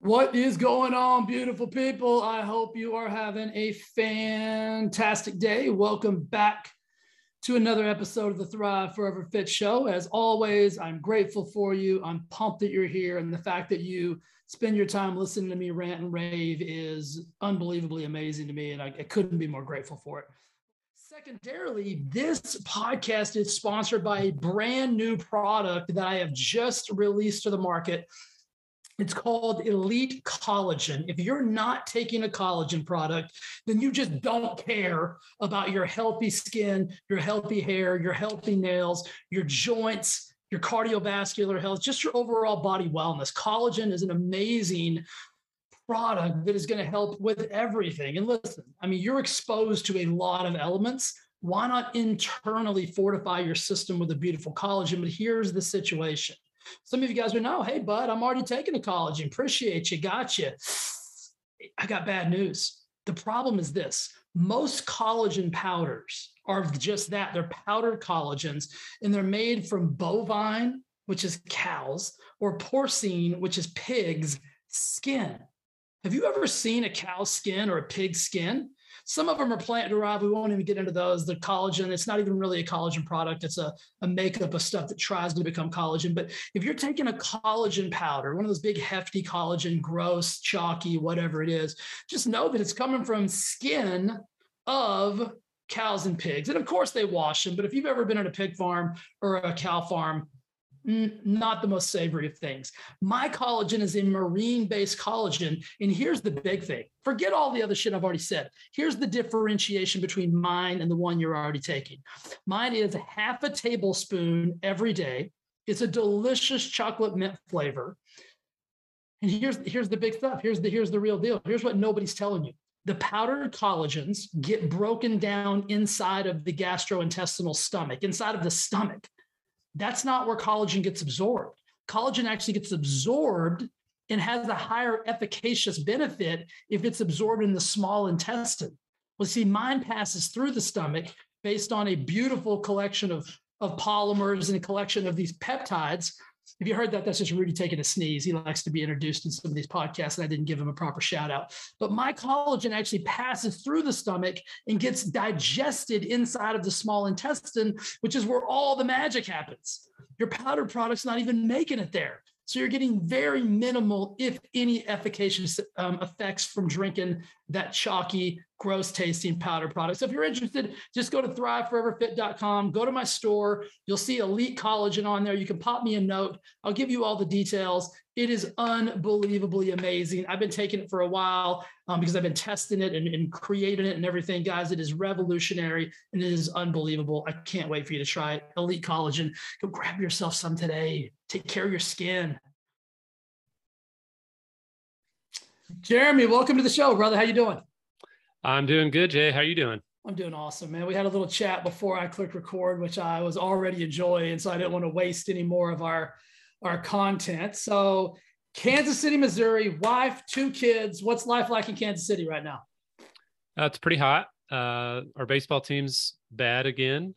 What is going on, beautiful people? I hope you are having a fantastic day. Welcome back to another episode of the Thrive Forever Fit Show. As always, I'm grateful for you. I'm pumped that you're here. And the fact that you spend your time listening to me rant and rave is unbelievably amazing to me. And I, I couldn't be more grateful for it. Secondarily, this podcast is sponsored by a brand new product that I have just released to the market it's called Elite Collagen. If you're not taking a collagen product, then you just don't care about your healthy skin, your healthy hair, your healthy nails, your joints, your cardiovascular health, just your overall body wellness. Collagen is an amazing product that is going to help with everything. And listen, I mean, you're exposed to a lot of elements. Why not internally fortify your system with a beautiful collagen? But here's the situation some of you guys would know, hey, bud, I'm already taking a collagen. Appreciate you. Got you. I got bad news. The problem is this most collagen powders are just that they're powdered collagens, and they're made from bovine, which is cows, or porcine, which is pigs' skin. Have you ever seen a cow's skin or a pig's skin? Some of them are plant derived. We won't even get into those. The collagen, it's not even really a collagen product. It's a, a makeup of stuff that tries to become collagen. But if you're taking a collagen powder, one of those big hefty collagen, gross, chalky, whatever it is, just know that it's coming from skin of cows and pigs. And of course they wash them, but if you've ever been at a pig farm or a cow farm, not the most savory of things. My collagen is a marine based collagen. And here's the big thing forget all the other shit I've already said. Here's the differentiation between mine and the one you're already taking. Mine is half a tablespoon every day. It's a delicious chocolate mint flavor. And here's, here's the big stuff. Here's the, here's the real deal. Here's what nobody's telling you. The powdered collagens get broken down inside of the gastrointestinal stomach, inside of the stomach. That's not where collagen gets absorbed. Collagen actually gets absorbed and has a higher efficacious benefit if it's absorbed in the small intestine. Well, see, mine passes through the stomach based on a beautiful collection of, of polymers and a collection of these peptides if you heard that, that's just Rudy taking a sneeze. He likes to be introduced in some of these podcasts, and I didn't give him a proper shout out. But my collagen actually passes through the stomach and gets digested inside of the small intestine, which is where all the magic happens. Your powder product's not even making it there. So you're getting very minimal, if any, efficacious um, effects from drinking that chalky, gross tasting powder product. So if you're interested, just go to thriveforeverfit.com, go to my store. You'll see Elite Collagen on there. You can pop me a note. I'll give you all the details. It is unbelievably amazing. I've been taking it for a while um, because I've been testing it and, and creating it and everything. Guys, it is revolutionary and it is unbelievable. I can't wait for you to try it. Elite Collagen. Go grab yourself some today. Take care of your skin. Jeremy, welcome to the show, brother. How you doing? I'm doing good, Jay. How are you doing? I'm doing awesome, man. We had a little chat before I clicked record, which I was already enjoying, so I didn't want to waste any more of our our content. So, Kansas City, Missouri, wife, two kids. What's life like in Kansas City right now? Uh, it's pretty hot. Uh, our baseball team's bad again,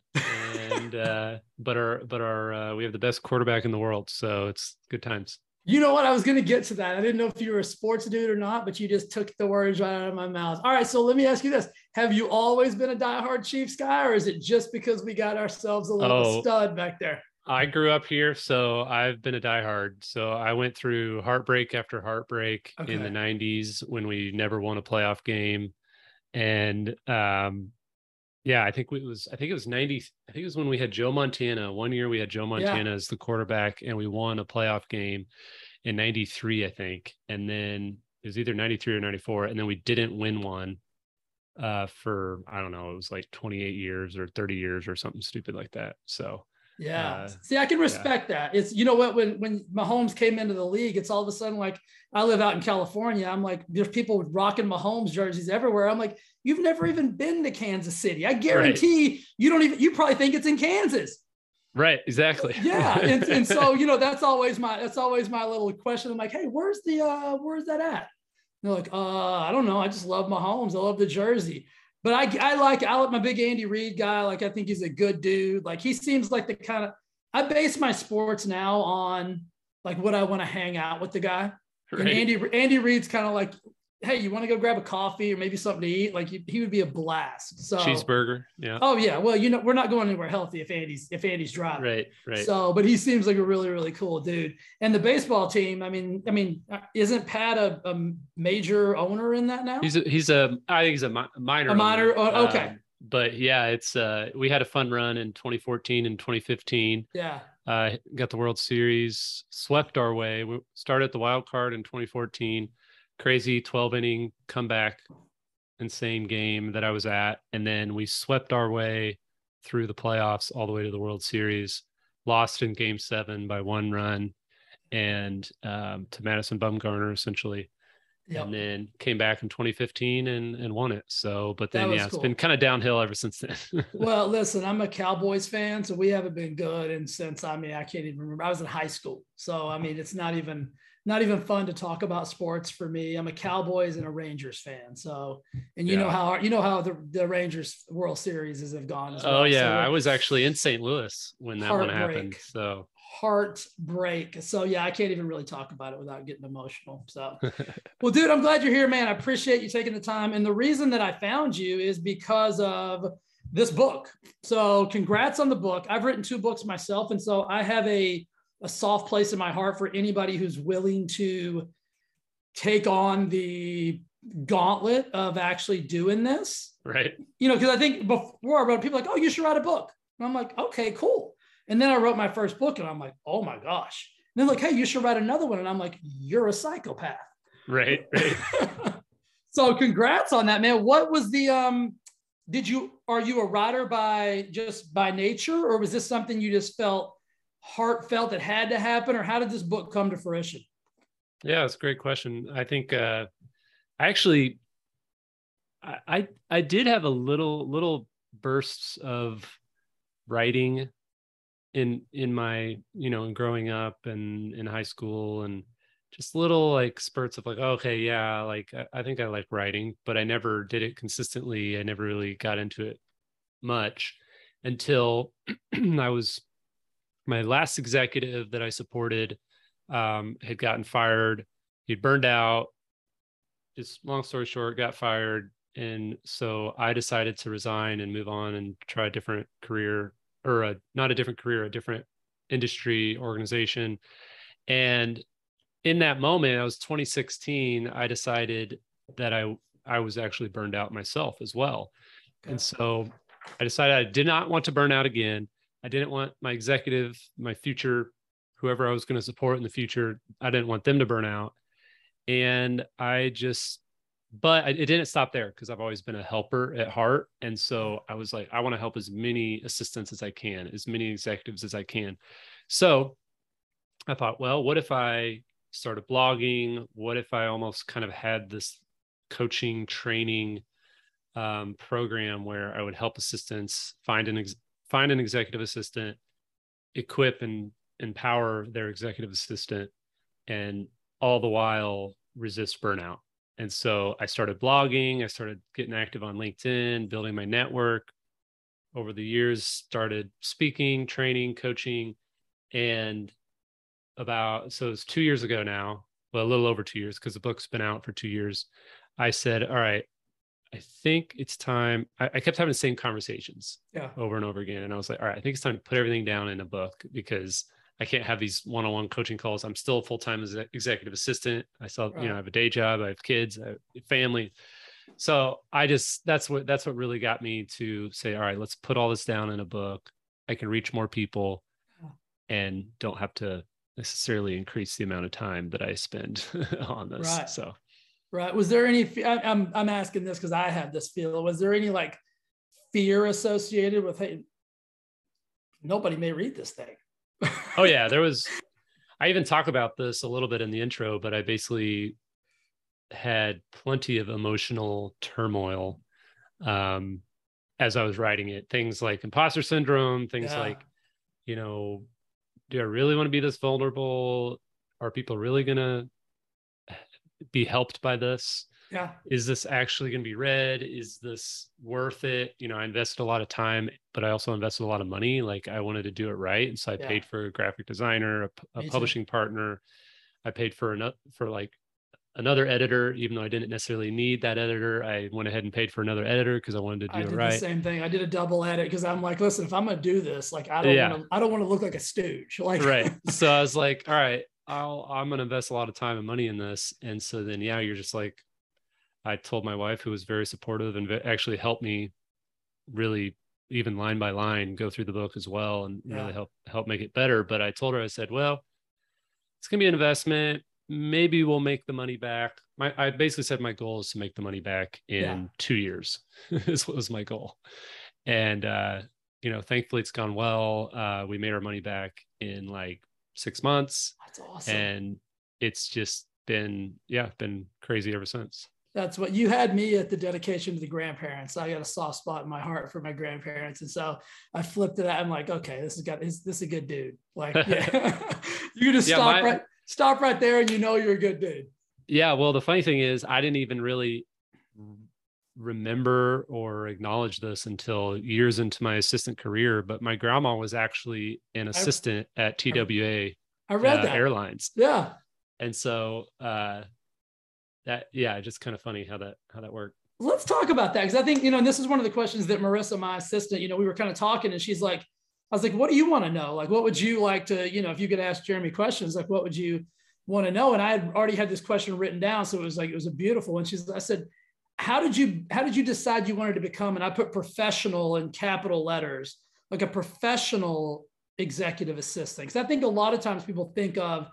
and uh, but our but our uh, we have the best quarterback in the world, so it's good times. You know what? I was going to get to that. I didn't know if you were a sports dude or not, but you just took the words right out of my mouth. All right, so let me ask you this: Have you always been a diehard Chiefs guy, or is it just because we got ourselves a little oh, stud back there? I grew up here, so I've been a diehard. So I went through heartbreak after heartbreak okay. in the '90s when we never won a playoff game, and um, yeah, I think it was I think it was 90 I think it was when we had Joe Montana. One year we had Joe Montana yeah. as the quarterback and we won a playoff game in 93 I think. And then it was either 93 or 94 and then we didn't win one uh for I don't know, it was like 28 years or 30 years or something stupid like that. So yeah. Uh, See, I can respect yeah. that. It's you know what when when Mahomes came into the league, it's all of a sudden like I live out in California. I'm like, there's people rocking Mahomes jerseys everywhere. I'm like, you've never even been to Kansas City. I guarantee right. you don't even you probably think it's in Kansas. Right, exactly. yeah. And, and so, you know, that's always my that's always my little question. I'm like, hey, where's the uh where's that at? And they're like, uh, I don't know. I just love Mahomes. I love the jersey. But I, I like I like my big Andy Reid guy. Like I think he's a good dude. Like he seems like the kind of I base my sports now on like what I want to hang out with the guy. Right. And Andy Andy Reid's kind of like hey, you want to go grab a coffee or maybe something to eat? Like he would be a blast. So cheeseburger. Yeah. Oh yeah. Well, you know, we're not going anywhere healthy if Andy's if Andy's driving. Right. Right. So, but he seems like a really really cool dude. And the baseball team. I mean, I mean, uh, isn't Pat a, a major owner in that now? He's a, he's a I think he's a minor. A minor. Oh, okay. Um, but yeah, it's uh we had a fun run in 2014 and 2015. Yeah. Uh, got the World Series, swept our way. We started the wild card in 2014 crazy 12 inning comeback, insane game that I was at. And then we swept our way through the playoffs all the way to the World Series, lost in game seven by one run and um, to Madison Bumgarner essentially. Yep. And then came back in 2015 and, and won it. So, but then, yeah, cool. it's been kind of downhill ever since then. well, listen, I'm a Cowboys fan, so we haven't been good. And since, I mean, I can't even remember, I was in high school. So, I mean, it's not even, not even fun to talk about sports for me. I'm a Cowboys and a Rangers fan. So, and you yeah. know how you know how the, the Rangers World Series have gone. As oh, well. Oh yeah, so I was actually in St. Louis when that one happened. So heartbreak. So yeah, I can't even really talk about it without getting emotional. So, well, dude, I'm glad you're here, man. I appreciate you taking the time. And the reason that I found you is because of this book. So, congrats on the book. I've written two books myself, and so I have a a soft place in my heart for anybody who's willing to take on the gauntlet of actually doing this. Right. You know, because I think before I wrote, people like, oh, you should write a book. And I'm like, okay, cool. And then I wrote my first book and I'm like, oh my gosh. And they're like, hey, you should write another one. And I'm like, you're a psychopath. Right. right. so congrats on that, man. What was the um did you are you a writer by just by nature or was this something you just felt heartfelt it had to happen, or how did this book come to fruition? Yeah, it's a great question. I think uh, actually I, I did have a little little bursts of writing in in my you know in growing up and in high school and just little like spurts of like okay yeah like I, I think i like writing but i never did it consistently i never really got into it much until i was my last executive that I supported um, had gotten fired. He'd burned out. Just long story short, got fired. And so I decided to resign and move on and try a different career or a, not a different career, a different industry organization. And in that moment, I was 2016, I decided that I, I was actually burned out myself as well. Okay. And so I decided I did not want to burn out again. I didn't want my executive, my future, whoever I was going to support in the future, I didn't want them to burn out. And I just, but it didn't stop there because I've always been a helper at heart. And so I was like, I want to help as many assistants as I can, as many executives as I can. So I thought, well, what if I started blogging? What if I almost kind of had this coaching training um, program where I would help assistants find an ex- find an executive assistant, equip and empower their executive assistant, and all the while resist burnout. And so I started blogging, I started getting active on LinkedIn, building my network. Over the years, started speaking, training, coaching, and about so it's two years ago now, well, a little over two years because the book's been out for two years. I said, All right, I think it's time. I, I, kept having the same conversations yeah. over and over again. And I was like, all right, I think it's time to put everything down in a book because I can't have these one-on-one coaching calls. I'm still a full-time as an executive assistant. I still, right. you know, I have a day job, I have kids, I have family. So I just, that's what, that's what really got me to say, all right, let's put all this down in a book. I can reach more people and don't have to necessarily increase the amount of time that I spend on this. Right. So Right. Was there any, I'm, I'm asking this because I had this feel, was there any like fear associated with, hey, nobody may read this thing? oh, yeah. There was, I even talk about this a little bit in the intro, but I basically had plenty of emotional turmoil um, as I was writing it. Things like imposter syndrome, things yeah. like, you know, do I really want to be this vulnerable? Are people really going to be helped by this Yeah. Is this actually going to be read? Is this worth it? You know, I invested a lot of time, but I also invested a lot of money. Like I wanted to do it right. And so I yeah. paid for a graphic designer, a, a publishing partner. I paid for another, for like another editor, even though I didn't necessarily need that editor. I went ahead and paid for another editor because I wanted to do I it right. The same thing. I did a double edit because I'm like, listen, if I'm gonna do this, like I don't yeah. want to, I don't want to look like a stooge. Like right. So I was like, all right, I'll I'm gonna invest a lot of time and money in this. And so then yeah, you're just like, I told my wife, who was very supportive and actually helped me really even line by line go through the book as well and yeah. really help help make it better. But I told her, I said, well, it's gonna be an investment maybe we'll make the money back. My I basically said my goal is to make the money back in yeah. two years. this was my goal. And uh, you know, thankfully it's gone well. Uh, we made our money back in like six months. That's awesome. And it's just been, yeah, been crazy ever since. That's what you had me at the dedication to the grandparents. I got a soft spot in my heart for my grandparents. And so I flipped it out. I'm like, okay, this has got this, this is a good dude. Like, yeah. you can just yeah, stop my, right stop right there and you know you're a good dude. Yeah. Well, the funny thing is, I didn't even really remember or acknowledge this until years into my assistant career. But my grandma was actually an assistant I, at TWA. I read uh, that airlines. Yeah. And so uh, that yeah, just kind of funny how that how that worked. Let's talk about that because I think you know, and this is one of the questions that Marissa, my assistant, you know, we were kind of talking, and she's like, I was like, what do you want to know? Like, what would you like to, you know, if you could ask Jeremy questions, like, what would you want to know? And I had already had this question written down. So it was like, it was a beautiful one. She's, I said, how did you, how did you decide you wanted to become? And I put professional in capital letters, like a professional executive assistant. Cause I think a lot of times people think of,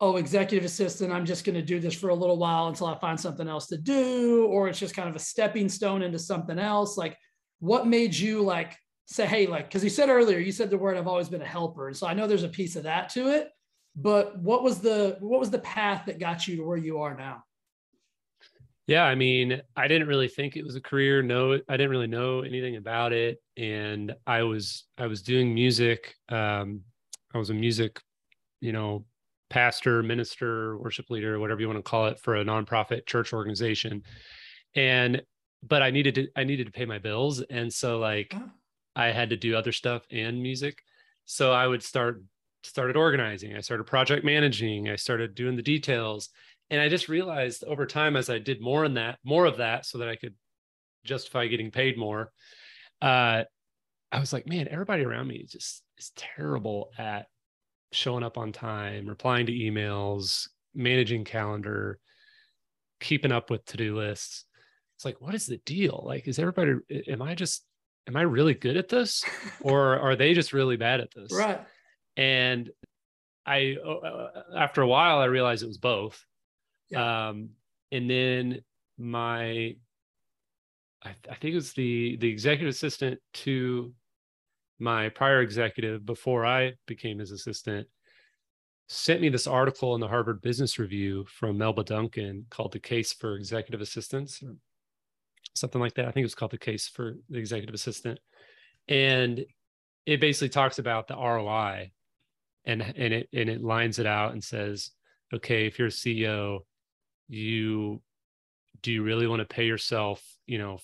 oh, executive assistant, I'm just going to do this for a little while until I find something else to do, or it's just kind of a stepping stone into something else. Like, what made you like say, hey, like, because you said earlier, you said the word I've always been a helper. And so I know there's a piece of that to it. But what was the what was the path that got you to where you are now? Yeah, I mean, I didn't really think it was a career. No, I didn't really know anything about it. And I was I was doing music. Um, I was a music, you know, pastor, minister, worship leader, whatever you want to call it, for a nonprofit church organization. And but I needed to I needed to pay my bills. And so like oh I had to do other stuff and music. So I would start started organizing. I started project managing. I started doing the details. And I just realized over time as I did more in that, more of that so that I could justify getting paid more. Uh, I was like, man, everybody around me is just is terrible at showing up on time, replying to emails, managing calendar, keeping up with to-do lists. It's like, what is the deal? Like, is everybody, am I just am I really good at this or are they just really bad at this? Right. And I, uh, uh, after a while, I realized it was both. Um, and then my, I, I think it was the, the executive assistant to my prior executive before I became his assistant sent me this article in the Harvard Business Review from Melba Duncan called The Case for Executive Assistants something like that. I think it was called the case for the executive assistant. And it basically talks about the ROI and and it and it lines it out and says, okay, if you're a CEO, you do you really want to pay yourself, you know,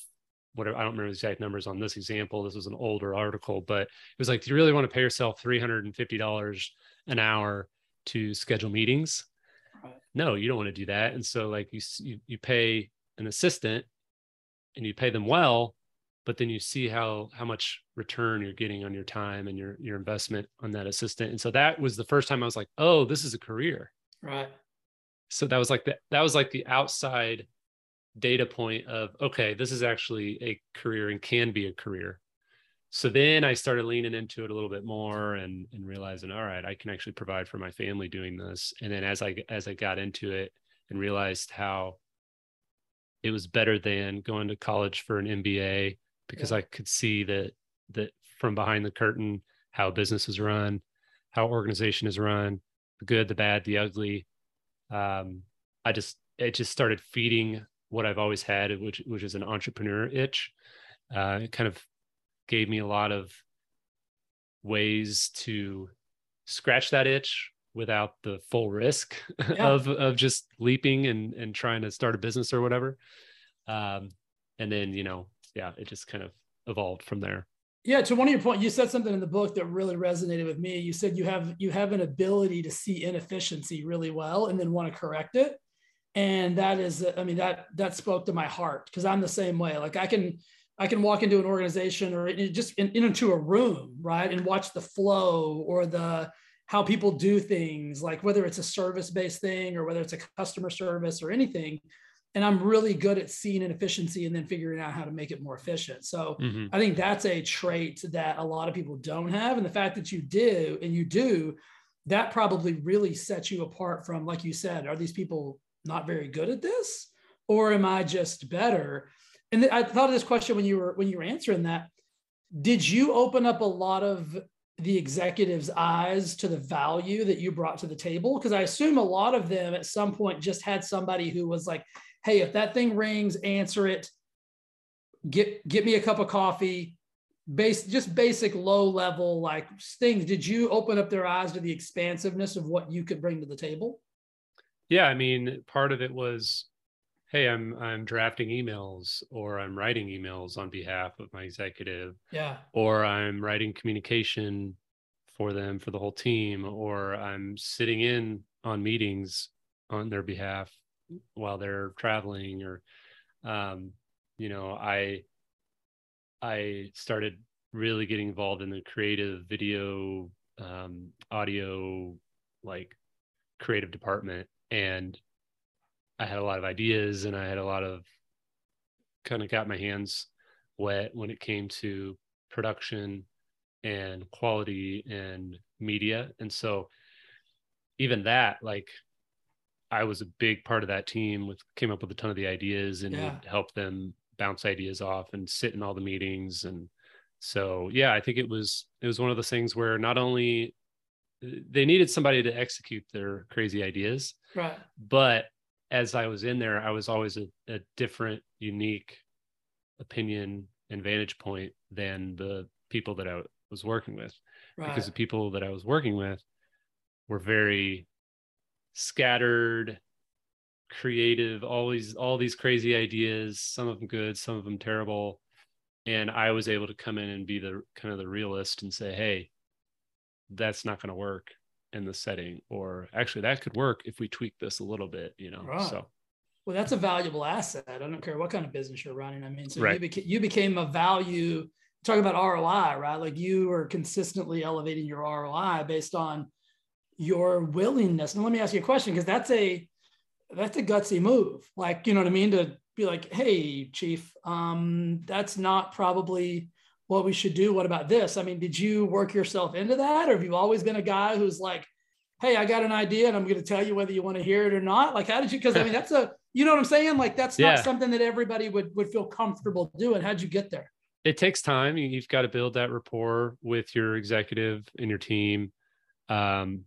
whatever I don't remember the exact numbers on this example. This was an older article, but it was like, do you really want to pay yourself $350 an hour to schedule meetings? No, you don't want to do that. And so like you you, you pay an assistant and you pay them well but then you see how how much return you're getting on your time and your your investment on that assistant and so that was the first time i was like oh this is a career right so that was like the, that was like the outside data point of okay this is actually a career and can be a career so then i started leaning into it a little bit more and and realizing all right i can actually provide for my family doing this and then as i as i got into it and realized how it was better than going to college for an MBA because yeah. I could see that that from behind the curtain how business is run, how organization is run, the good, the bad, the ugly. Um, I just it just started feeding what I've always had, which which is an entrepreneur itch. Uh, it kind of gave me a lot of ways to scratch that itch without the full risk yeah. of of just leaping and and trying to start a business or whatever um and then you know yeah it just kind of evolved from there yeah to one of your point you said something in the book that really resonated with me. You said you have you have an ability to see inefficiency really well and then want to correct it. And that is i mean that that spoke to my heart because i'm the same way. Like i can i can walk into an organization or just in, into a room right and watch the flow or the how people do things like whether it's a service based thing or whether it's a customer service or anything and i'm really good at seeing an efficiency and then figuring out how to make it more efficient. So mm-hmm. i think that's a trait that a lot of people don't have. And the fact that you do and you do that probably really sets you apart from like you said are these people not very good at this? Or am i just better? And i thought of this question when you were when you were answering that. Did you open up a lot of the executives eyes to the value that you brought to the table? Because i assume a lot of them at some point just had somebody who was like hey if that thing rings answer it. Get get me a cup of coffee. Base just basic low level like things. Did you open up their eyes to the expansiveness of what you could bring to the table? Yeah, I mean, part of it was, hey, I'm I'm drafting emails or I'm writing emails on behalf of my executive. Yeah. Or I'm writing communication for them for the whole team or I'm sitting in on meetings on their behalf while they're traveling or um you know, I I started really getting involved in the creative video um audio like creative department and I had a lot of ideas and I had a lot of kind of got my hands wet when it came to production and quality and media. And so even that, like I was a big part of that team with came up with a ton of the ideas and yeah. help them bounce ideas off and sit in all the meetings. And so yeah, I think it was it was one of those things where not only uh, they needed somebody to execute their crazy ideas. Right. But as I was in there, I was always a, a different, unique opinion and vantage point than the people that I was working with. Right. Because the people that I was working with were very scattered, creative, all these all these crazy ideas, some of them good, some of them terrible. And I was able to come in and be the kind of the realist and say, hey, that's not going to work in the setting or actually that could work if we tweak this a little bit you know right. so well that's a valuable asset i don't care what kind of business you're running i mean so right. you, beca- you became a value talking about roi right like you are consistently elevating your roi based on your willingness and let me ask you a question because that's a that's a gutsy move like you know what i mean to be like hey chief um that's not probably what we should do. What about this? I mean, did you work yourself into that? Or have you always been a guy who's like, hey, I got an idea and I'm going to tell you whether you want to hear it or not? Like, how did you, because I mean, that's a, you know what I'm saying? Like, that's not something that everybody would, would feel comfortable doing. How'd you get there? It takes time. You've got to build that rapport with your executive and your team. Um,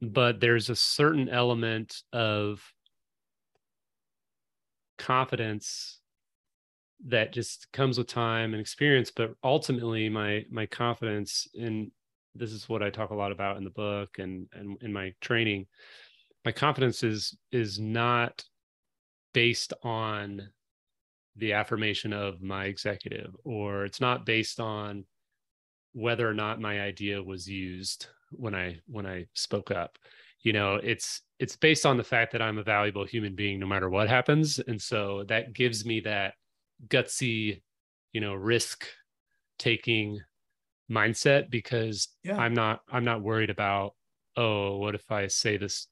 but there's a certain element of confidence that just comes with time and experience but ultimately my my confidence in this is what i talk a lot about in the book and and in my training my confidence is is not based on the affirmation of my executive or it's not based on whether or not my idea was used when i when i spoke up. You know it's it's based on the fact that i'm a valuable human being no matter what happens. And so that gives me that gutsy, you know, risk taking mindset because yeah. I'm not I'm not worried about oh what if I say this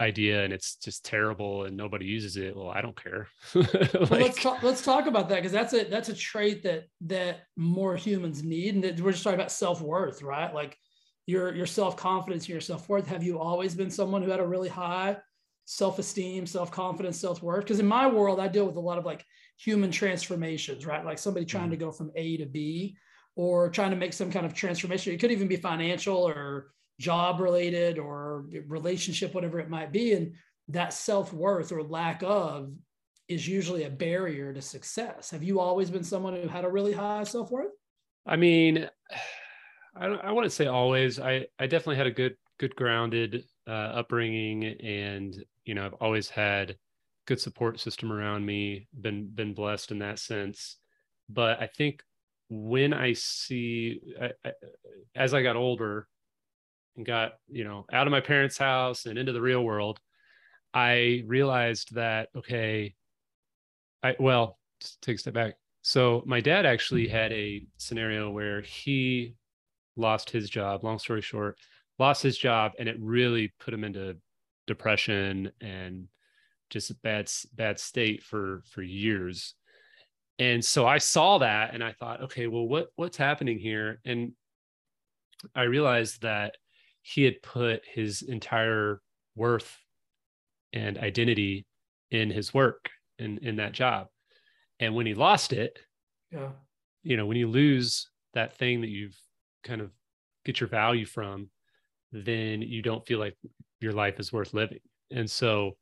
idea and it's just terrible and nobody uses it? Well I don't care. Like, well, let's talk let's talk about that because that's a that's a trait that that more humans need. And we're just talking about self-worth right? Like your your self-confidence your self-worth have you always been someone who had a really high self-esteem self-confidence self-worth because in my world I deal with a lot of like human transformations, right? Like somebody trying mm-hmm. to go from A to B or trying to make some kind of transformation. It could even be financial or job related or relationship, whatever it might be. And that self worth or lack of is usually a barrier to success. Have you always been someone who had a really high self worth? I mean, I, I wouldn't say always. I, I definitely had a good good grounded uh, upbringing, and you know I've always had good support system around me. Been been blessed in that sense. But I think when I see I, I, as I got older and got you know out of my parents' house and into the real world, I realized that okay, I well take a step back. So my dad actually had a scenario where he lost his job. Long story short, lost his job, and it really put him into depression and just a bad bad state for for years. And so I saw that, and I thought, okay, well, what what's happening here? And I realized that he had put his entire worth and identity in his work in in that job and when he lost it yeah you know when you lose that thing that you've kind of get your value from then you don't feel like your life is worth living. And so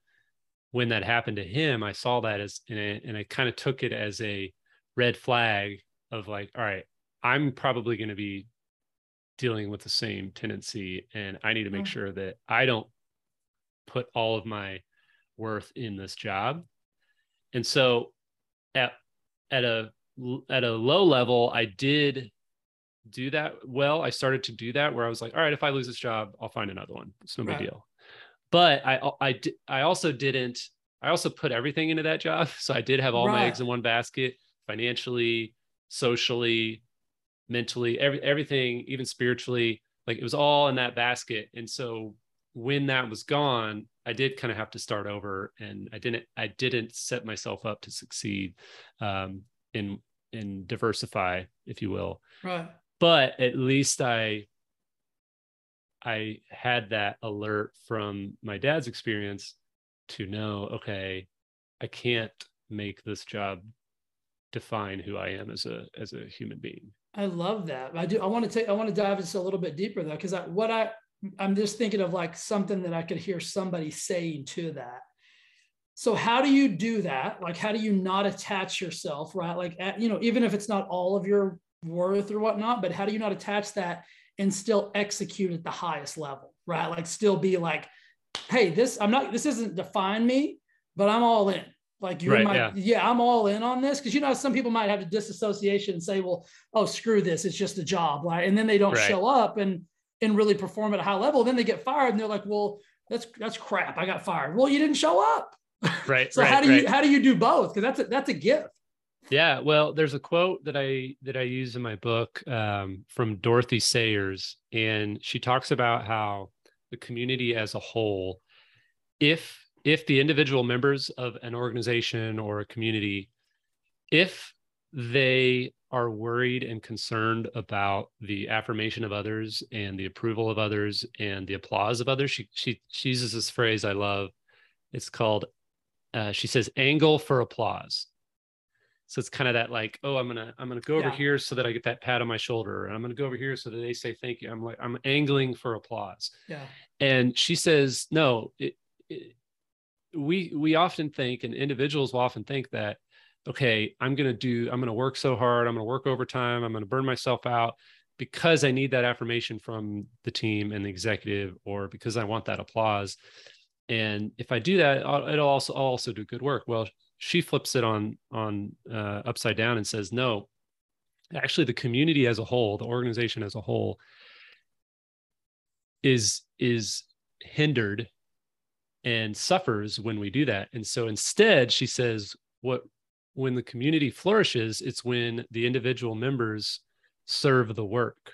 when that happened to him i saw that as and I, and I kind of took it as a red flag of like all right i'm probably going to be dealing with the same tendency and i need to make mm. sure that i don't put all of my worth in this job. And so at at a at a low level i did do that well i started to do that where i was like all right if i lose this job i'll find another one it's no right. big deal but i i i also didn't i also put everything into that job so i did have all right. my eggs in one basket financially socially mentally every, everything even spiritually like it was all in that basket and so when that was gone I did kind of have to start over, and I didn't I didn't set myself up to succeed um, in in diversify, if you will. Right. But at least I I had that alert from my dad's experience to know, okay, I can't make this job define who I am as a as a human being. I love that. I do. I want to take. I want to dive into a little bit deeper though, because what I I'm just thinking of like something that I could hear somebody saying to that. So how do you do that? Like, how do you not attach yourself, right? Like, at, you know, even if it's not all of your worth or whatnot, but how do you not attach that and still execute at the highest level, right? Like, still be like, hey, this I'm not. This isn't define me, but I'm all in. Like you're right, my yeah. yeah. I'm all in on this because you know some people might have a disassociation and say, well, oh screw this, it's just a job, right? And then they don't right. show up and and really perform at a high level. Then they get fired and they're like, well, that's that's crap. I got fired. Well, you didn't show up. Right. so right, how do you how do you do both? Because that's a, that's a gift. Yeah. Well, there's a quote that I that I use in my book um, from Dorothy Sayers, and she talks about how the community as a whole, if if the individual members of an organization or a community, if they are worried and concerned about the affirmation of others and the approval of others and the applause of others. She she, she uses this phrase I love. It's called uh, she says angle for applause. So it's kind of that like, oh, I'm gonna I'm gonna go over yeah. here so that I get that pat on my shoulder, and I'm gonna go over here so that they say thank you. I'm like I'm angling for applause. Yeah. And she says no. It, it, we we often think, and individuals will often think that okay, I'm going to do, I'm to work so hard. I'm going to work overtime. I'm going to burn myself out because I need that affirmation from the team and the executive, or because I want that applause. And if I do that, it'll also I'll also do good work. Well, she flips it on on uh, upside down and says, no, actually, the community as a whole, the organization as a whole, is is hindered and suffers when we do that. And so instead, she says, what when the community flourishes, it's when the individual members serve the work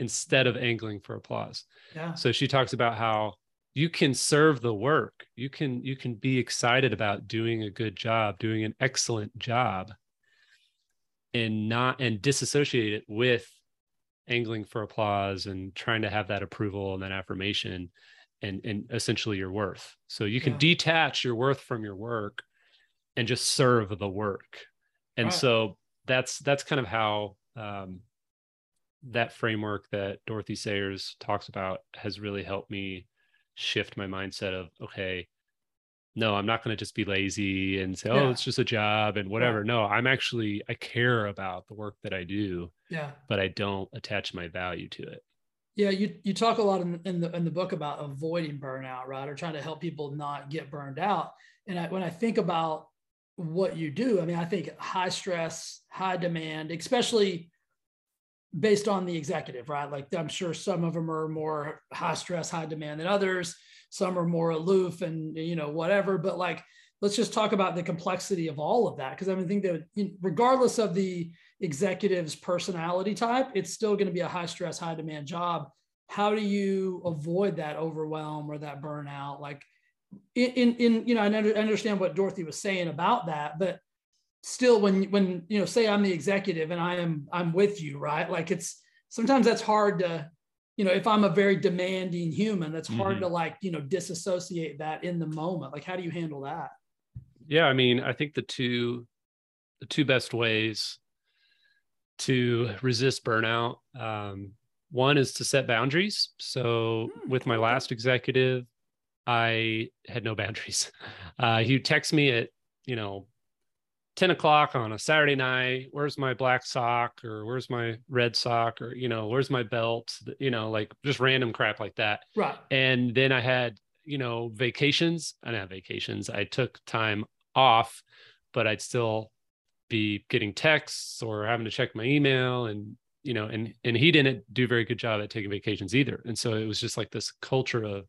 instead of angling for applause. Yeah. So she talks about how you can serve the work. You can you can be excited about doing a good job, doing an excellent job and not and disassociate it with angling for applause and trying to have that approval and that affirmation and and essentially your worth. So you can yeah. detach your worth from your work and just serve the work. And right. so that's that's kind of how um, that framework that Dorothy Sayers talks about has really helped me shift my mindset of okay, no, I'm not going to just be lazy and say, oh, it's just a job and whatever. No, I'm actually I care about the work that I do. Yeah. But I don't attach my value to it. Yeah, you you talk a lot in, in the in the book about avoiding burnout, right? Or trying to help people not get burned out. And I, when I think about what you do, I mean, I think high stress, high demand, especially based on the executive, right? Like I'm sure some of them are more high stress, high demand than others. Some are more aloof and you know whatever. But like, let's just talk about the complexity of all of that because I mean, think that regardless of the executive's personality type, it's still going to be a high stress, high demand job. How do you avoid that overwhelm or that burnout? Like in, in you know, I understand what Dorothy was saying about that, but still when, when, you know, say I'm the executive and I am, I'm with you, right? Like it's, sometimes that's hard to, you know, if I'm a very demanding human, that's hard mm-hmm. to like, you know, disassociate that in the moment. Like, how do you handle that? Yeah. I mean, I think the two, the two best ways to resist burnout. Um, one is to set boundaries. So hmm, with my last executive, I had no boundaries. Uh, he would text me at, you know, 10 o'clock on a Saturday night, where's my black sock or where's my red sock or, you know, where's my belt, you know, like just random crap like that. Right. And then I had, you know, vacations. I didn't have vacations. I took time off, but I'd still be getting texts or having to check my email and you know and and he didn't do a very good job at taking vacations either and so it was just like this culture of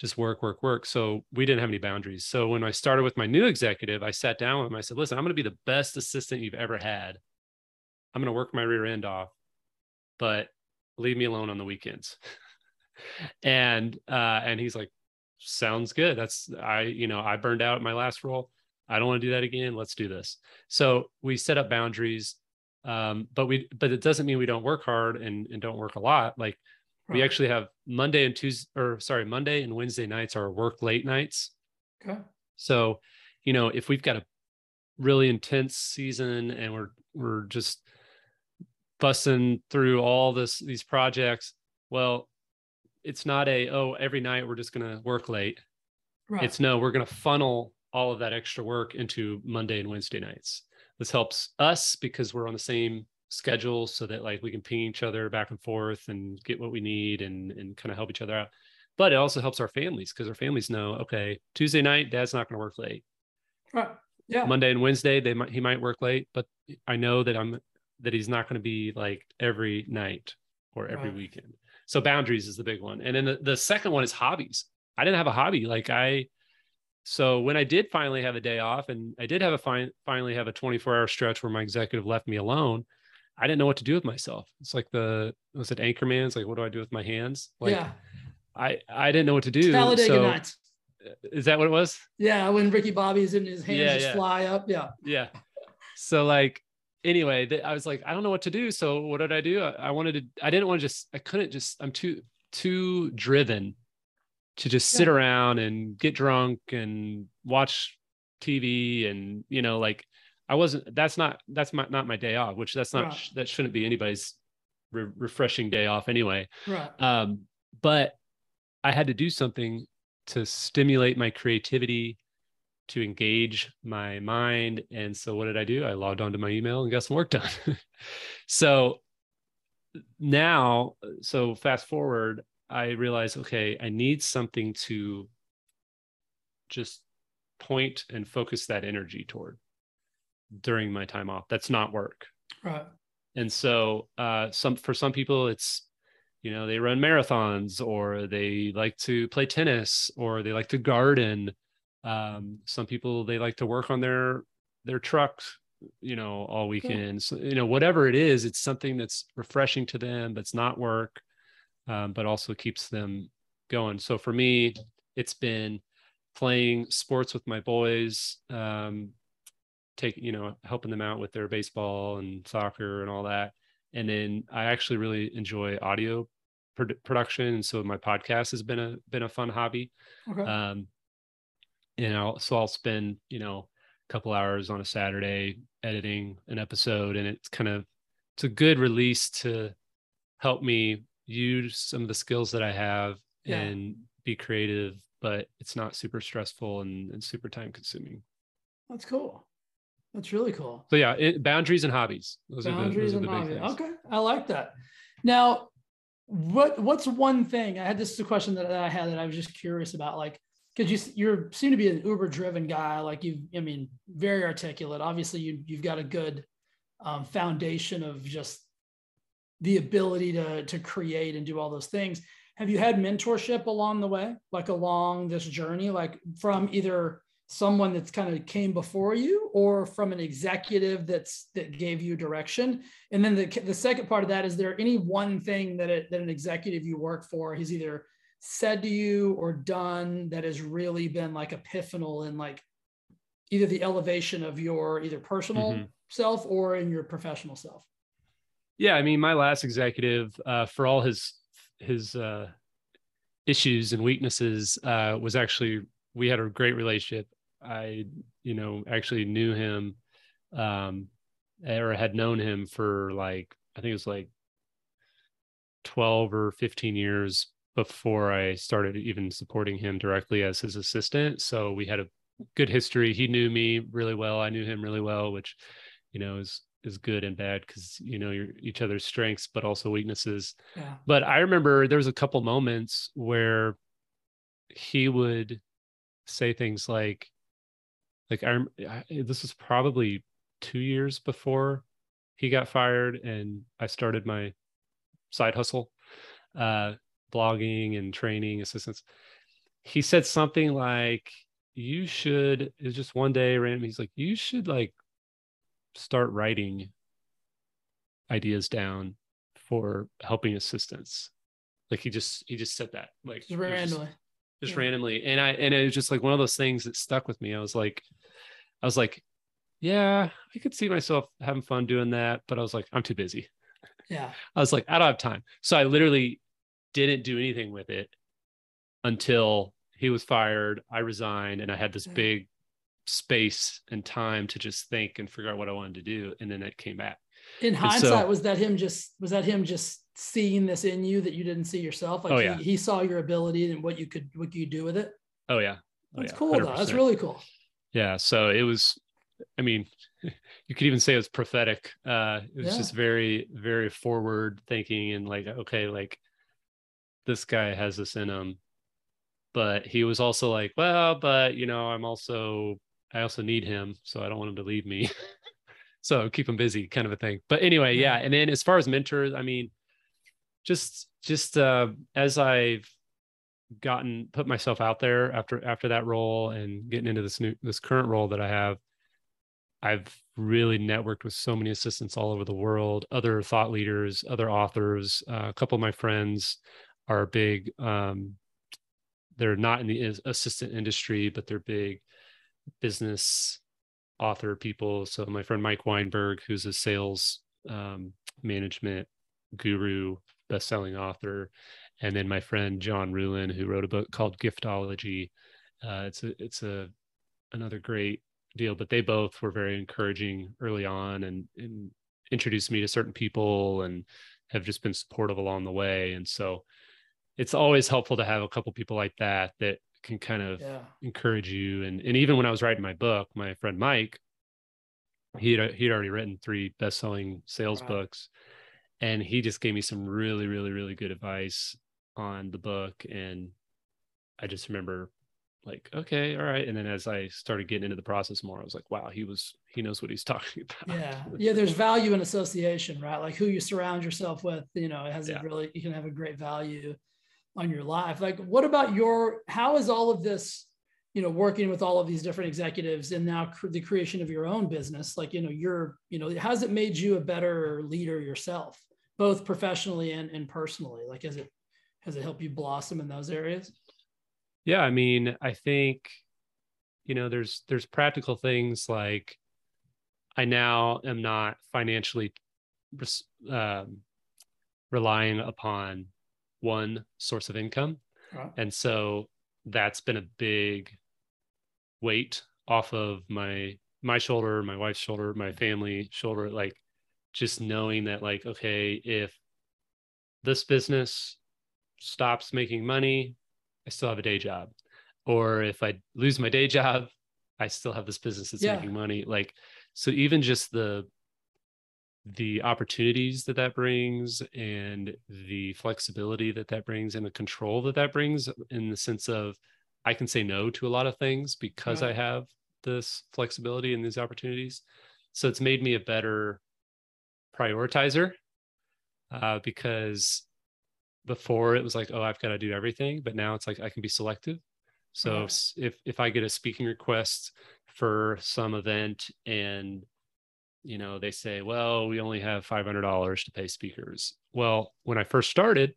just work work work. So we didn't have any boundaries. So when i started with my new executive i sat down with him. I said listen i'm going to be the best assistant you've ever had. I'm going to work my rear end off but leave me alone on the weekends. And uh and he's like sounds good. That's i you know i burned out my last role. I don't want to do that again. Let's do this. So we set up boundaries, um, but we but it doesn't mean we don't work hard and, and don't work a lot. Like right. we actually have Monday and Tuesday, or sorry, Monday and Wednesday nights are work late nights. Okay. So, you know, if we've got a really intense season and we're we're just busting through all this these projects, well, it's not a oh every night we're just going to work late. Right. It's no, we're going to funnel all of that extra work into Monday and Wednesday nights. This helps us because we're on the same schedule so that like we can ping each other back and forth and get what we need and and kind of help each other out. But it also helps our families because our families know, okay, Tuesday night, dad's not going to work late. Right. Yeah. Monday and Wednesday, they might he might work late, but I know that I'm that he's not going to be like every night or every right. weekend. So boundaries is the big one. And then the, the second one is hobbies. I didn't have a hobby. Like I so when I did finally have a day off, and I did have a fine, finally have a 24 hour stretch where my executive left me alone, I didn't know what to do with myself. It's like the was it Anchorman's like, what do I do with my hands? Like, yeah, I I didn't know what to do. Talladega so, Nights. Uh, is that what it was? Yeah, when Ricky Bobby's in his hands yeah, just yeah. fly up. Yeah. Yeah. So like anyway, I was like, I don't know what to do. So what did I do? I, I wanted to. I didn't want to just. I couldn't just. I'm too too driven to just sit yeah. around and get drunk and watch TV and you know like I wasn't that's not that's my, not my day off which that's not right. that shouldn't be anybody's re- refreshing day off anyway. Right. Um but I had to do something to stimulate my creativity to engage my mind. And so what did I do? I logged onto my email and got some work done. So now so fast forward I realized, okay, I need something to just point and focus that energy toward during my time off. That's not work. Right. And so uh, some for some people it's you know they run marathons or they like to play tennis or they like to garden. Um, some people they like to work on their their truck you know all weekend so, you know whatever it is it's something that's refreshing to them that's not work um, but also keeps them going. So for me, it's been playing sports with my boys, um, take you know helping them out with their baseball and soccer and all that. And then I actually really enjoy audio production, and so my podcast has been a been a fun hobby. Okay. Um, and I'll, so I'll spend you know a couple hours on a Saturday editing an episode, and it's kind of it's a good release to help me use some of the skills that I have yeah. and be creative, but it's not super stressful and, and super time consuming. That's cool. That's really cool. So yeah, it, boundaries and hobbies. Those boundaries are the, those are the things. Okay, I like that. Now, what what's one thing i had this is a question that, that i had that i was just curious about like because you you're seem to be an uber driven guy like you i mean very articulate obviously you you've got a good um, foundation of just the ability to to create and do all those things have you had mentorship along the way like along this journey like from either someone that's kind of came before you or from an executive that's that gave you direction and then the, the second part of that is there any one thing that it, that an executive you work for has either said to you or done that has really been like epiphanal in like either the elevation of your either personal mm-hmm. self or in your professional self yeah i mean my last executive uh, for all his his uh, issues and weaknesses uh, was actually we had a great relationship. I, you know, actually knew him um, or had known him for like, I think it was like 12 or 15 years before I started even supporting him directly as his assistant. So we had a good history. He knew me really well. I knew him really well, which, you know, is is good and bad because you know your each other's strengths but also weaknesses yeah. but i remember there was a couple moments where he would say things like like I, this was probably two years before he got fired and i started my side hustle uh blogging and training assistance he said something like you should it was just one day random he's like you should like start writing ideas down for helping assistants. Like he just he just said that like randomly. Just, just yeah. randomly. And I and it was just like one of those things that stuck with me. I was like, I was like, yeah, I could see myself having fun doing that, but I was like, I'm too busy. Yeah. I was like, I don't have time. So I literally didn't do anything with it until he was fired. I resigned and I had this big space and time to just think and figure out what I wanted to do. And then it came back. In hindsight, so, was that him just was that him just seeing this in you that you didn't see yourself? Like oh, yeah. he, he saw your ability and what you could what you do with it. Oh yeah. Oh, That's yeah. cool 100%. though. That's really cool. Yeah. So it was I mean, you could even say it was prophetic. Uh it was yeah. just very, very forward thinking and like, okay, like this guy has this in him. But he was also like, well, but you know, I'm also I also need him, so I don't want him to leave me. so keep him busy, kind of a thing. But anyway, yeah. And then as far as mentors, I mean, just just uh, as I've gotten put myself out there after after that role and getting into this new this current role that I have, I've really networked with so many assistants all over the world, other thought leaders, other authors. Uh, a couple of my friends are big. Um, they're not in the assistant industry, but they're big business author people. So my friend Mike Weinberg, who's a sales um, management guru, best-selling author, and then my friend John Ruhlin, who wrote a book called Giftology. Uh, it's a it's a another great deal. But they both were very encouraging early on and, and introduced me to certain people and have just been supportive along the way. And so it's always helpful to have a couple people like that that can kind of yeah. encourage you. And and even when I was writing my book, my friend Mike, he had he'd already written three best-selling sales wow. books, and he just gave me some really really really good advice on the book. And I just remember like okay all right and then as i started getting into the process more i was like wow he was he knows what he's talking about yeah yeah there's value in association right like who you surround yourself with you know it has yeah. a really you can have a great value on your life like what about your how is all of this you know working with all of these different executives and now cr- the creation of your own business like you know you're you know has it made you a better leader yourself both professionally and, and personally? Like has it has it helped you blossom in those areas? Yeah i mean i think you know there's there's practical things like i now am not financially um, relying upon one source of income. And so that's been a big weight off of my my shoulder, my wife's shoulder, my family shoulder like just knowing that like okay, if this business stops making money, I still have a day job. Or if I lose my day job, I still have this business that's yeah. making money. Like so even just the the opportunities that that brings and the flexibility that that brings and the control that that brings in the sense of I can say no to a lot of things because right. I have this flexibility and these opportunities. So it's made me a better prioritizer uh, because before it was like, oh, I've got to do everything, but now it's like I can be selective. So right. if if I get a speaking request for some event and you know they say well we only have $500 to pay speakers well when i first started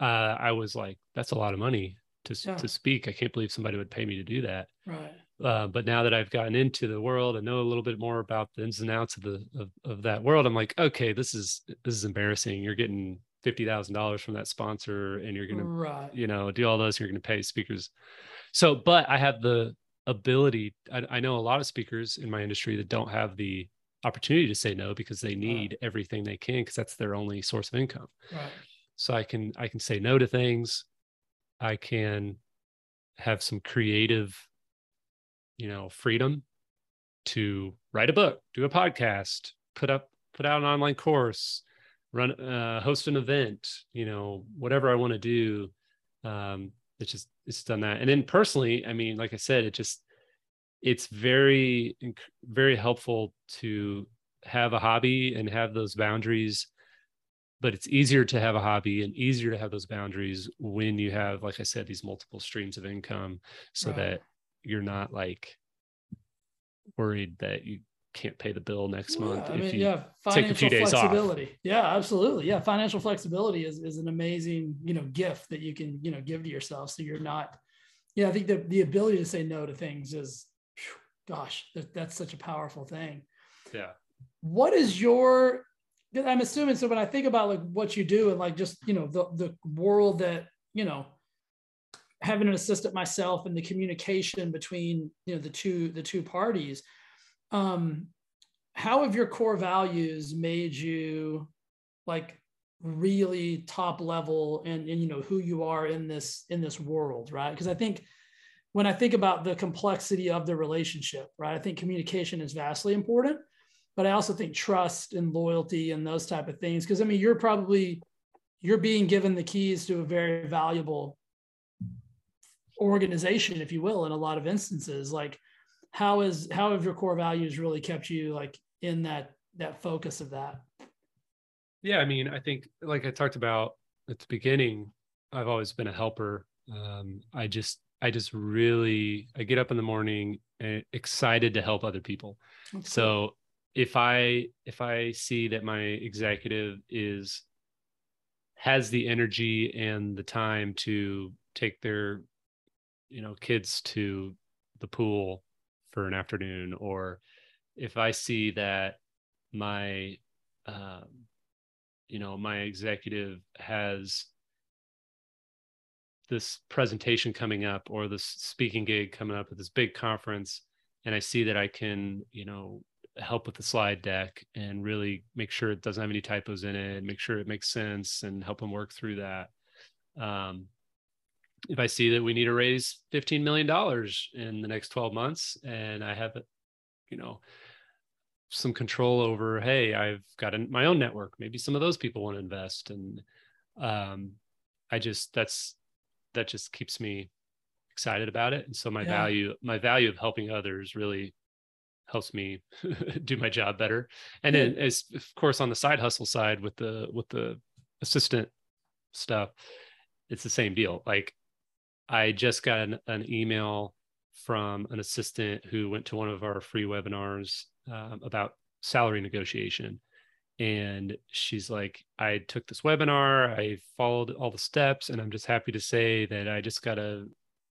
uh, i was like that's a lot of money to, yeah. to speak i can't believe somebody would pay me to do that right uh, but now that i've gotten into the world and know a little bit more about the ins and outs of the of, of that world i'm like okay this is this is embarrassing you're getting $50000 from that sponsor and you're gonna right. you know do all those you're gonna pay speakers so but i have the ability I, I, know a lot of speakers in my industry that don't have the opportunity to say no because they need right. everything they can because that's their only source of income right. so i can i can say no to things i can have some creative you know freedom to write a book do a podcast put up put out an online course run uh, host an event you know whatever i want to do. Um, it's just it's done that. And then personally i mean like i said it just it's very very helpful to have a hobby and have those boundaries but it's easier to have a hobby and easier to have those boundaries when you have like i said these multiple streams of income so right. that you're not like worried that you can't pay the bill next yeah, month I mean, yeah, financial flexibility. Off. Yeah, absolutely. Yeah, financial flexibility is, is an amazing, you know, gift that you can, you know, give to yourself. So you're not, yeah, I think the, the ability to say no to things is, gosh, that, that's such a powerful thing. Yeah. What is your, I'm assuming, so when I think about like what you do and like just, you know, the, the world that, you know, having an assistant myself and the communication between, you know, the two, the two parties, um, how have your core values made you like really top level and, and you know who you are in this in this world right? Because i think when i think about the complexity of the relationship right i think communication is vastly important but i also think trust and loyalty and those type of things because i mean you're probably you're being given the keys to a very valuable organization if you will in a lot of instances. Like how is how have your core values really kept you like in that that focus of that? Yeah i mean i think like i talked about at the beginning i've always been a helper. Um, i just i just really i get up in the morning excited to help other people. That's so. If i if i see that my executive is has the energy and the time to take their you know kids to the pool for an afternoon or if i see that my um, you know my executive has this presentation coming up or this speaking gig coming up at this big conference and i see that i can you know help with the slide deck and really make sure it doesn't have any typos in it make sure it makes sense and help them work through that um, if I see that we need to raise $15 million in the next 12 months and I have, you know, some control over, hey, I've got my own network. Maybe some of those people want to invest. And um, I just, that's, that just keeps me excited about it. And so my yeah. value, my value of helping others really helps me do my job better. And then as of course on the side hustle side with the, with the assistant stuff, it's the same deal. Like I just got an, an, email from an assistant who went to one of our free webinars um, about salary negotiation. And she's like, I took this webinar, I followed all the steps, and I'm just happy to say that I just got a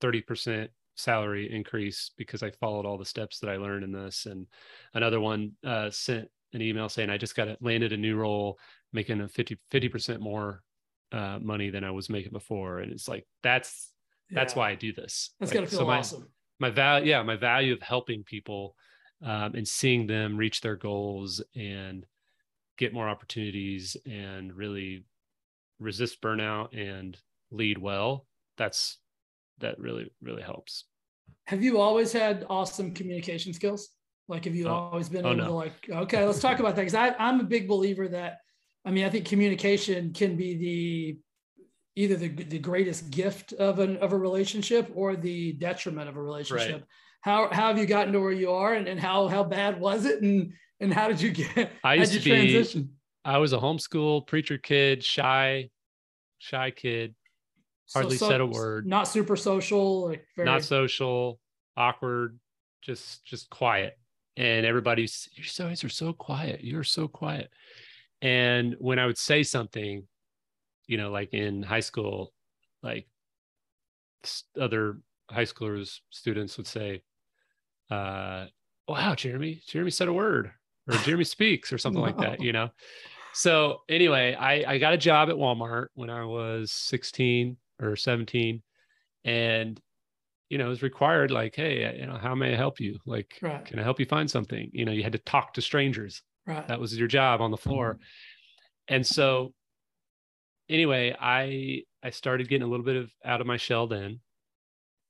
30% salary increase because I followed all the steps that I learned in this. And another one uh, sent an email saying, I just got it, landed a new role, making a 50, 50% more uh, money than I was making before. And it's like, that's that's why I do this. That's like, gotta feel so my, awesome. My value, yeah, my value of helping people um, and seeing them reach their goals and get more opportunities and really resist burnout and lead well. That's that really really helps. Have you always had awesome communication skills? Like, have you oh. always been oh, able no. to like, okay, let's talk about that. Cause I, I'm a big believer that, I mean, I think communication can be the, either the, the greatest gift of an, of a relationship or the detriment of a relationship. Right. How, how have you gotten to where you are and, and how, how bad was it? And, and how did you get, I used to be, transition? I was a homeschool preacher kid, shy, shy kid, hardly so, so, said a word. Not super social, like very... not social, awkward, just just quiet. And everybody's you guys are so quiet. You're so quiet. And when I would say something, you know, like in high school, like other high schoolers, students would say, uh, wow, Jeremy, Jeremy said a word or Jeremy speaks or something like that, you know? So anyway, I, I got a job at Walmart when I was 16 or 17 and you know, it was required like, hey, you know, how may I help you? Like, right. can I help you find something? You know, you had to talk to strangers. Right. That was your job on the floor. Mm-hmm. And so anyway, I I started getting a little bit of out of my shell then.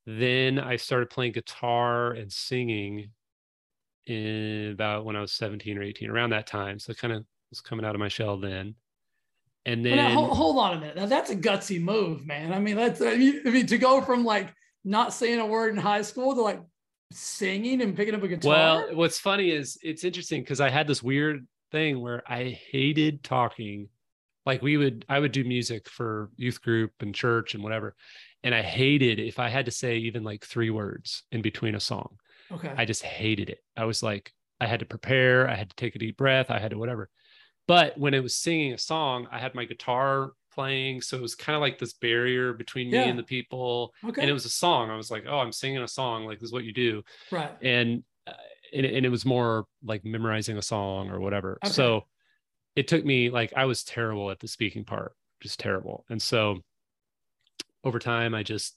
Then I started playing guitar and singing in about when I was 17 or 18, around that time. So kind of was coming out of my shell then. And then now, hold, hold, on a minute. Now that's a gutsy move, man. I mean, that's I mean, I mean to go from like not saying a word in high school to like singing and picking up a guitar. Well, what's funny is it's interesting because I had this weird thing where I hated talking. Like we would, I would do music for youth group and church and whatever. And I hated if I had to say even like three words in between a song. Okay. I just hated it. I was like, I had to prepare, I had to take a deep breath, I had to whatever. But when it was singing a song, I had my guitar playing. So it was kind of like this barrier between me yeah. and the people. Okay. And it was a song. I was like, oh, I'm singing a song. Like, this is what you do. Right. And, uh, and, and, it was more like memorizing a song or whatever. Okay. So it took me like, I was terrible at the speaking part, just terrible. And so over time, I just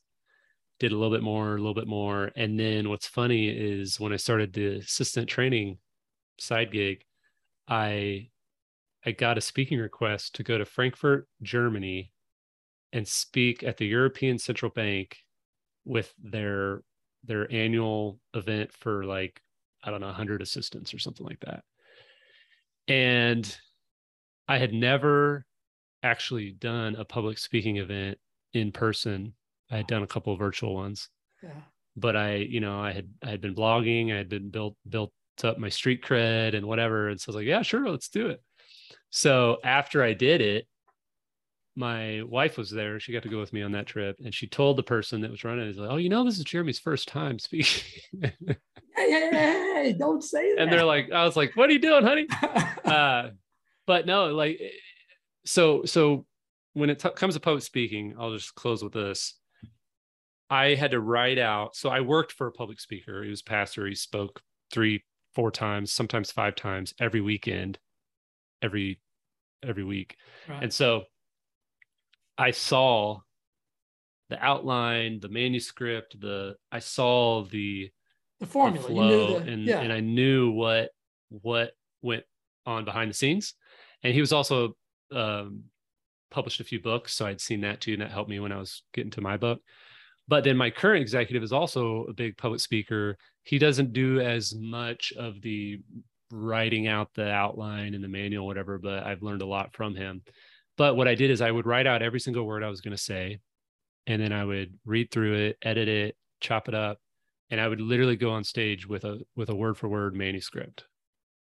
did a little bit more, a little bit more. And then what's funny is when I started the assistant training side gig, I I got a speaking request to go to Frankfurt, Germany, and speak at the European Central Bank with their their annual event for like I don't know 100 assistants or something like that. And I had never actually done a public speaking event in person. I had done a couple of virtual ones. Yeah. But I, you know, I had I had been blogging, I had been built built up my street cred and whatever. And so I was like, yeah, sure, let's do it. So after I did it, my wife was there. She got to go with me on that trip, and she told the person that was running, "Is like, oh, you know, this is Jeremy's first time speaking." hey, hey, hey, don't say that. And they're like, I was like, "What are you doing, honey?" uh, but no, like, so so when it t- comes to public speaking, I'll just close with this. I had to write out. So I worked for a public speaker. He was pastor. He spoke three, four times, sometimes five times every weekend every every week. Right. And so I saw the outline, the manuscript, the I saw the the formula, the flow, the, and yeah. and I knew what what went on behind the scenes. And he was also um, published a few books, so I'd seen that too, and that helped me when I was getting to my book. But then my current executive is also a big public speaker. He doesn't do as much of the writing out the outline and the manual, whatever, but I've learned a lot from him. But what I did is I would write out every single word I was going to say, and then I would read through it, edit it, chop it up, and I would literally go on stage with a with a word for word manuscript,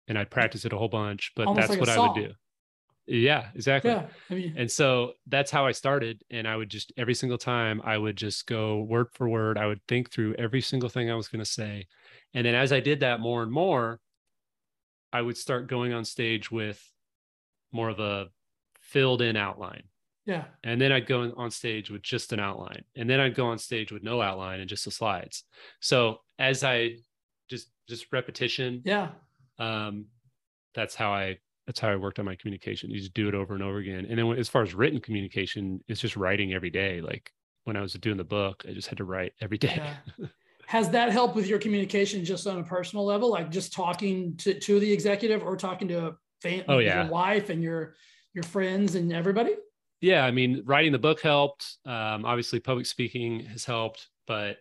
and I'd practice it a whole bunch. But Almost that's like what I would do. Yeah, exactly. Yeah, I mean, and so that's how I started. And I would just every single time I would just go word for word. I would think through every single thing I was going to say, and then as I did that more and more, I would start going on stage with more of a filled in outline. Yeah. And then I'd go on stage with just an outline. And then I'd go on stage with no outline and just the slides. So as I just just repetition. Yeah. Um that's how I that's how I worked on my communication. You just do it over and over again. And then as far as written communication, it's just writing every day. Like when I was doing the book, I just had to write every day. Yeah. has that helped with your communication just on a personal level like just talking to, to the executive or talking to a fan, oh, yeah. your wife and your your friends and everybody? Yeah i mean writing the book helped. Um, obviously public speaking has helped but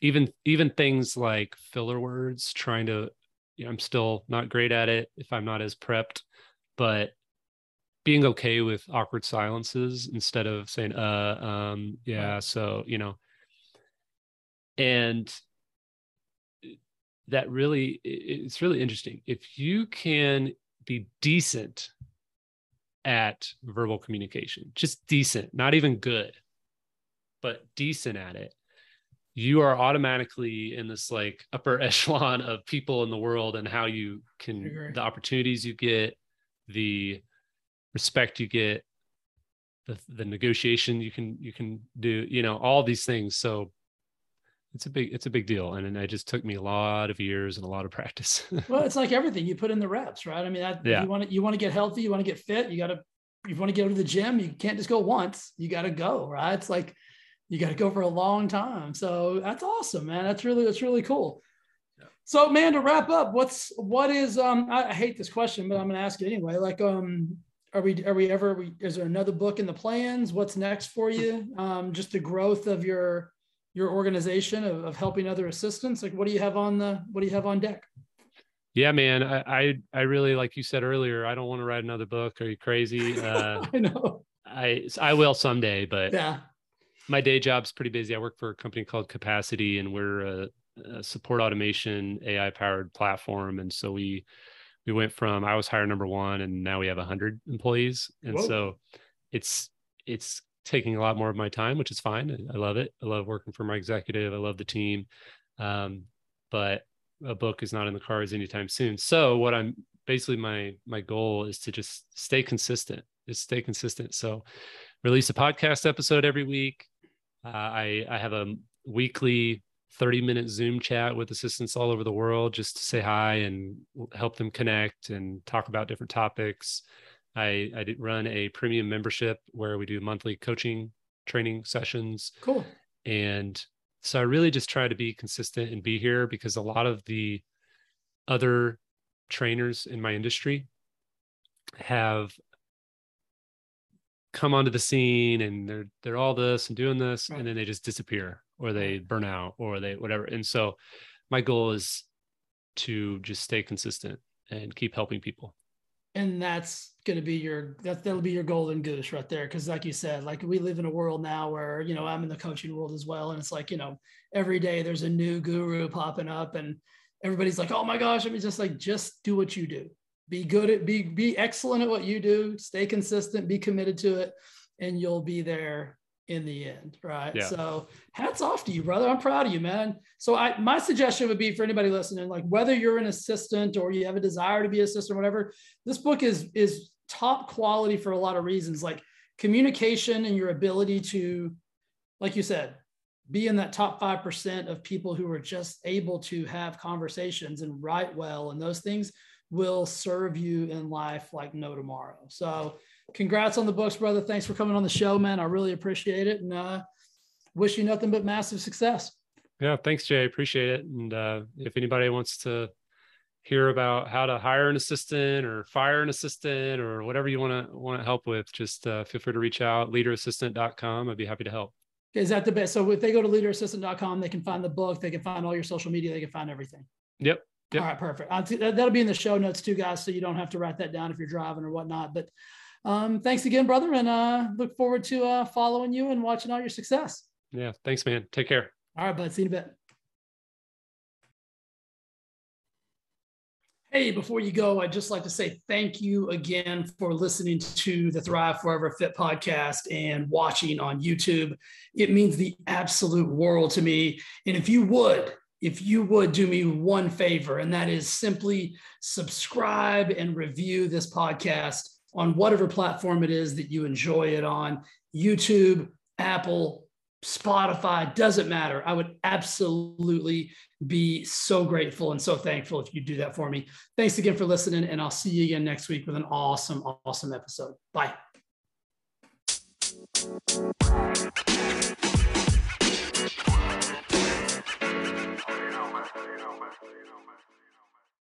even even things like filler words trying to you know, i'm still not great at it if i'm not as prepped but being okay with awkward silences instead of saying uh um yeah so you know and that really it's really interesting. If you can be decent at verbal communication just decent not even good but decent at it you are automatically in this like upper echelon of people in the world and how you can the opportunities you get the respect you get the the negotiation you can you can do you know all these things. So it's a big it's a big deal and, and it just took me a lot of years and a lot of practice. Well it's like everything you put in the reps right? I mean that, yeah. you want to you want to get healthy you want to get fit you got to you want to go to the gym you can't just go once you got to go right? It's like you got to go for a long time so that's awesome man that's really that's really cool. So man to wrap up what's what is um I, I hate this question but i'm gonna ask it anyway like um are we are we ever is there another book in the plans? What's next for you? Um just the growth of your your organization of, of helping other assistants? Like what do you have on the what do you have on deck? Yeah man i i, I really like you said earlier i don't want to write another book. Are you crazy? Uh i know. I i will someday but yeah. my day job's pretty busy. I work for a company called capacity and we're a, a support automation ai powered platform. And so we we went from I was hire number one, and now we have hundred employees, and Whoa. so it's it's taking a lot more of my time, which is fine. I love it. I love working for my executive. I love the team, um, but a book is not in the cards anytime soon. So what I'm basically my my goal is to just stay consistent. Just stay consistent. So release a podcast episode every week. Uh, I I have a weekly 30 minute Zoom chat with assistants all over the world just to say hi and help them connect and talk about different topics. I, I did run a premium membership where we do monthly coaching training sessions. Cool. And so I really just try to be consistent and be here because a lot of the other trainers in my industry have come onto the scene and they're they're all this and doing this right. and then they just disappear or they burn out or they whatever. And so my goal is to just stay consistent and keep helping people. And that's going to be your that that'll be your golden goose right there. Because like you said like we live in a world now where you know I'm in the coaching world as well and it's like you know every day there's a new guru popping up and everybody's like oh my gosh I mean just like just do what you do. Be good at be be excellent at what you do stay consistent be committed to it and you'll be there in the end, right? Yeah. So hats off to you, brother. I'm proud of you, man. So I my suggestion would be for anybody listening, like whether you're an assistant or you have a desire to be assistant, or whatever, this book is is top quality for a lot of reasons, like communication and your ability to, like you said, be in that top 5% of people who are just able to have conversations and write well and those things will serve you in life like no tomorrow. So congrats on the books, brother. Thanks for coming on the show, man. I really appreciate it. And uh, wish you nothing but massive success. Yeah, thanks, Jay. Appreciate it. And uh, if anybody wants to hear about how to hire an assistant or fire an assistant or whatever you want to want to help with, just uh, feel free to reach out, leaderassistant.com. I'd be happy to help. Is that the best? So if they go to leaderassistant.com, they can find the book, they can find all your social media, they can find everything. Yep. Yep. All right, perfect. T- that'll be in the show notes too, guys. So you don't have to write that down if you're driving or whatnot. But um, thanks again, brother, and uh, look forward to uh, following you and watching all your success. Yeah, thanks, man. Take care. All right, bud. See you in a bit. Hey, before you go, I'd just like to say thank you again for listening to the Thrive Forever Fit podcast and watching on YouTube. It means the absolute world to me. And if you would, if you would do me one favor, and that is simply subscribe and review this podcast on whatever platform it is that you enjoy it on YouTube, Apple, Spotify, doesn't matter. I would absolutely be so grateful and so thankful if you do that for me. Thanks again for listening, and I'll see you again next week with an awesome, awesome episode. Bye.